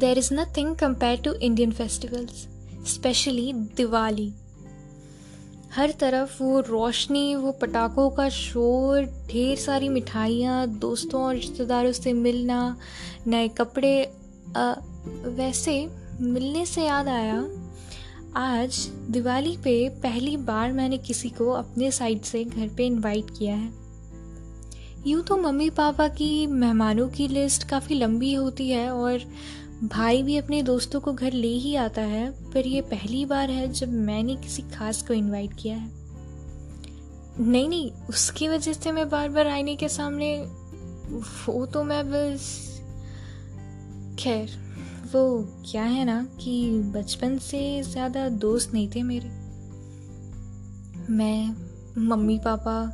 There is nothing compare to Indian festivals specially Diwali हर तरफ़ वो रोशनी वो पटाखों का शोर ढेर सारी मिठाइयाँ दोस्तों और रिश्तेदारों से मिलना नए कपड़े आ, वैसे मिलने से याद आया आज दिवाली पे पहली बार मैंने किसी को अपने साइड से घर पे इनवाइट किया है। यूँ तो मम्मी पापा की मेहमानों की लिस्ट काफ़ी लंबी होती है और भाई भी अपने दोस्तों को घर ले ही आता है, पर यह पहली बार है जब मैंने किसी खास को इनवाइट किया है। नहीं नहीं, उसकी वजह से मैं बार बार आईने के सामने, वो तो मैं बस, खैर, वो क्या है ना कि बचपन से ज़्यादा दोस्त नहीं थे मेरे। मैं, मम्मी पापा,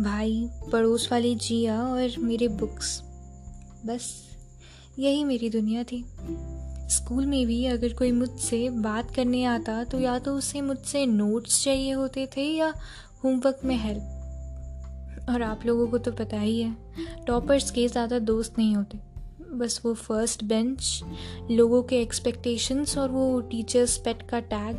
भाई, पड़ोस वाली जिया और मेरे बुक्स बस। यही मेरी दुनिया थी। स्कूल में भी अगर कोई मुझसे बात करने आता तो या तो उसे मुझसे नोट्स चाहिए होते थे या होमवर्क में हेल्प और आप लोगों को तो पता ही है टॉपर्स के ज़्यादा दोस्त नहीं होते। बस वो फ़र्स्ट बेंच लोगों के एक्सपेक्टेशंस और वो टीचर्स पेट का टैग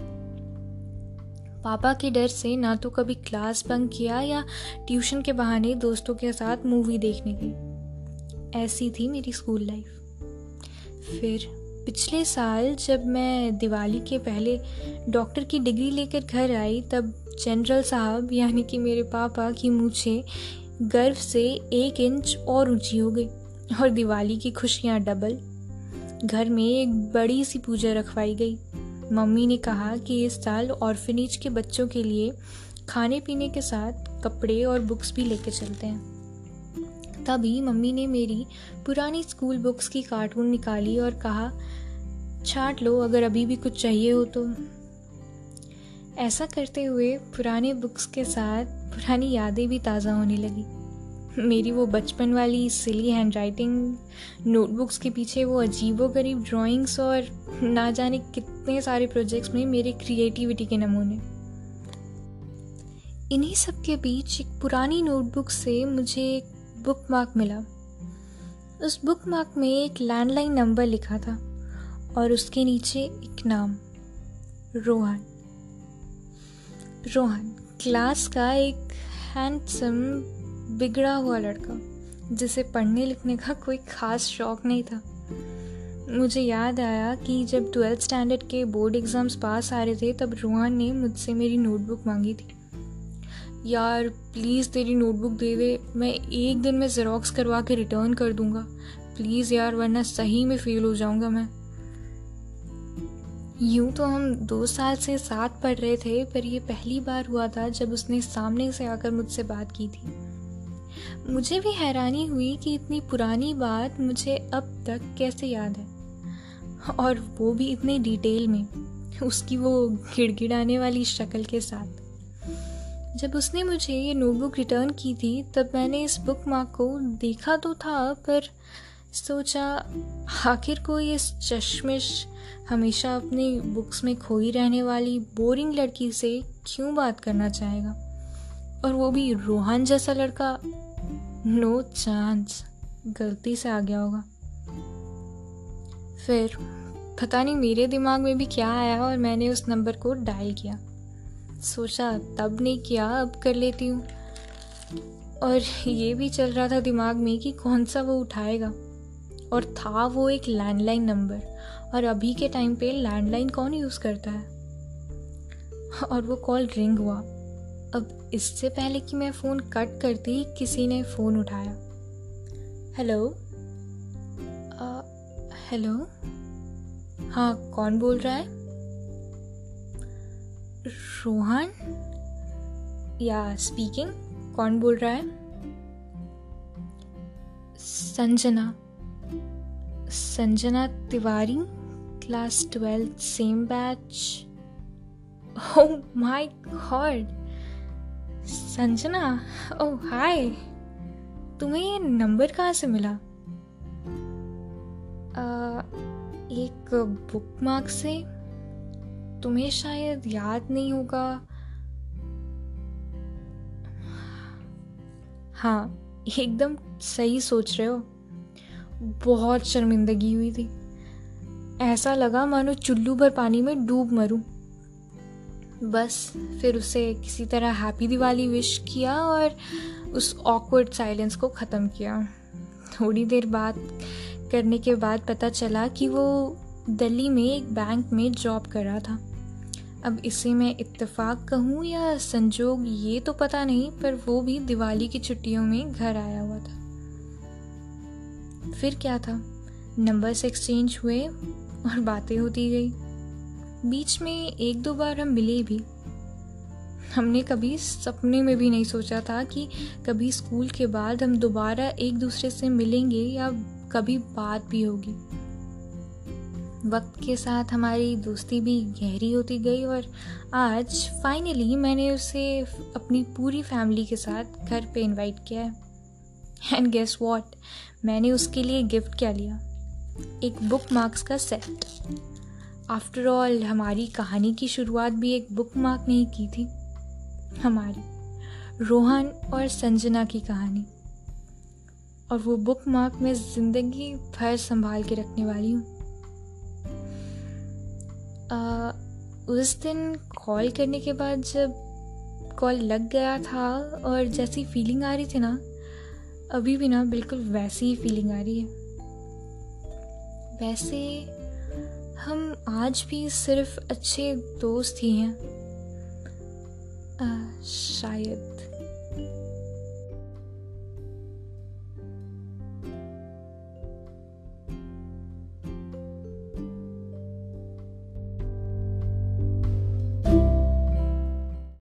पापा के डर से ना तो कभी क्लास बंक किया या ट्यूशन के बहाने दोस्तों के साथ मूवी देखने गई। ऐसी थी मेरी स्कूल लाइफ फिर पिछले साल जब मैं दिवाली के पहले डॉक्टर की डिग्री लेकर घर आई, तब जनरल साहब, यानी कि मेरे पापा की मुझे गर्व से एक इंच और ऊँची हो गई और दिवाली की खुशियाँ डबल। घर में एक बड़ी सी पूजा रखवाई गई। मम्मी ने कहा कि इस साल ऑर्फिनेज के बच्चों के लिए खाने पीने के साथ कपड़े और बुक्स भी लेके चलते हैं। तभी मम्मी ने मेरी पुरानी स्कूल बुक्स की कार्टून निकाली और कहा, छाट लो, अगर अभी भी कुछ चाहिए हो तो। ऐसा करते हुए पुराने बुक्स के साथ पुरानी यादें भी ताज़ा होने लगी। मेरी वो बचपन वाली सिली हैंड राइटिंग नोटबुक्स के पीछे वो अजीबो गरीब ड्राइंग्स और ना जाने कितने सारे प्रोजेक्ट्स में मेरे क्रिएटिविटी के नमूने। इन्हीं सब के बीच एक पुरानी नोटबुक से मुझे एक बुक मार्क मिला। उस बुक मार्क में एक लैंडलाइन नंबर लिखा था और उसके नीचे एक नाम, रोहन। रोहन क्लास का एक हैंडसम बिगड़ा हुआ लड़का, जिसे पढ़ने लिखने का कोई ख़ास शौक नहीं था। मुझे याद आया कि जब ट्वेल्थ स्टैंडर्ड के बोर्ड एग्ज़ाम्स पास आ रहे थे, तब रोहन ने मुझसे मेरी नोटबुक मांगी थी। यार प्लीज़ तेरी नोटबुक दे दे, मैं एक दिन में ज़ेरॉक्स करवा के रिटर्न कर दूँगा। प्लीज़ यार, वरना सही में फेल हो जाऊँगा मैं। यूँ तो हम दो साल से साथ पढ़ रहे थे, पर यह पहली बार हुआ था जब उसने सामने से आकर मुझसे बात की थी। मुझे भी हैरानी हुई कि इतनी पुरानी बात मुझे अब तक कैसे याद है। और वो भी इतने डिटेल में, उसकी वो गिड़गिड़ाने वाली शक्ल के साथ। जब उसने मुझे ये नोटबुक रिटर्न की थी, तब मैंने इस बुक मार्क को देखा तो था, पर सोचा, आखिर कोई इस चश्मिश हमेशा अपनी बुक्स में खोई रहने वाली बोरिंग लड़की से क्यों बात करना चाहेगा? और वो भी रोहन जैसा लड़का? नो चांस गलती से आ गया होगा। फिर, पता नहीं मेरे दिमाग में भी क्या आया और मैंने उस नंबर को डायल किया। सोचा तब नहीं किया, अब कर लेती हूँ। और ये भी चल रहा था दिमाग में कि कौन सा वो उठाएगा। और था वो एक लैंडलाइन नंबर और अभी के टाइम पे लैंडलाइन कौन यूज़ करता है? और वो कॉल रिंग हुआ। अब इससे पहले कि मैं फ़ोन कट करती, किसी ने फ़ोन उठाया। हेलो हेलो हाँ कौन बोल रहा है? रोहन या स्पीकिंग कौन बोल रहा है? Sanjana. Sanjana Tiwari class twelfth same batch oh my god Sanjana oh hi तुम्हें ये नंबर कहाँ से मिला? आ, एक बुक मार्क से। तुम्हें शायद याद नहीं होगा। हाँ एकदम सही सोच रहे हो। बहुत शर्मिंदगी हुई थी। ऐसा लगा मानो चुल्लू भर पानी में डूब मरूं। बस फिर उसे किसी तरह हैप्पी दिवाली विश किया और उस ऑकवर्ड साइलेंस को ख़त्म किया। थोड़ी देर बाद करने के बाद पता चला कि वो दिल्ली में एक बैंक में जॉब कर रहा था। अब इसे मैं इत्तेफाक कहूँ या संजोग, ये तो पता नहीं, पर वो भी दिवाली की छुट्टियों में घर आया हुआ था। फिर क्या था? नंबर्स एक्सचेंज हुए और बातें होती गई। बीच में एक दो बार हम मिले भी। हमने कभी सपने में भी नहीं सोचा था कि कभी स्कूल के बाद हम दोबारा एक दूसरे से मिलेंगे या कभी बात भी होगी। वक्त के साथ हमारी दोस्ती भी गहरी होती गई और आज फाइनली मैंने उसे अपनी पूरी फैमिली के साथ घर पे इनवाइट किया है। एंड गेस व्हाट मैंने उसके लिए गिफ्ट क्या लिया? एक बुक मार्क्स का सेट आफ्टर ऑल हमारी कहानी की शुरुआत भी एक बुक मार्क नहीं की थी। हमारी, रोहन और संजना की कहानी। और वो बुक मार्क मैं ज़िंदगी भर संभाल के रखने वाली हूँ। उस दिन कॉल करने के बाद जब कॉल लग गया था और जैसी फीलिंग आ रही थी ना, अभी भी ना बिल्कुल वैसी ही फीलिंग आ रही है। वैसे हम आज भी सिर्फ़ अच्छे दोस्त ही हैं। शायद।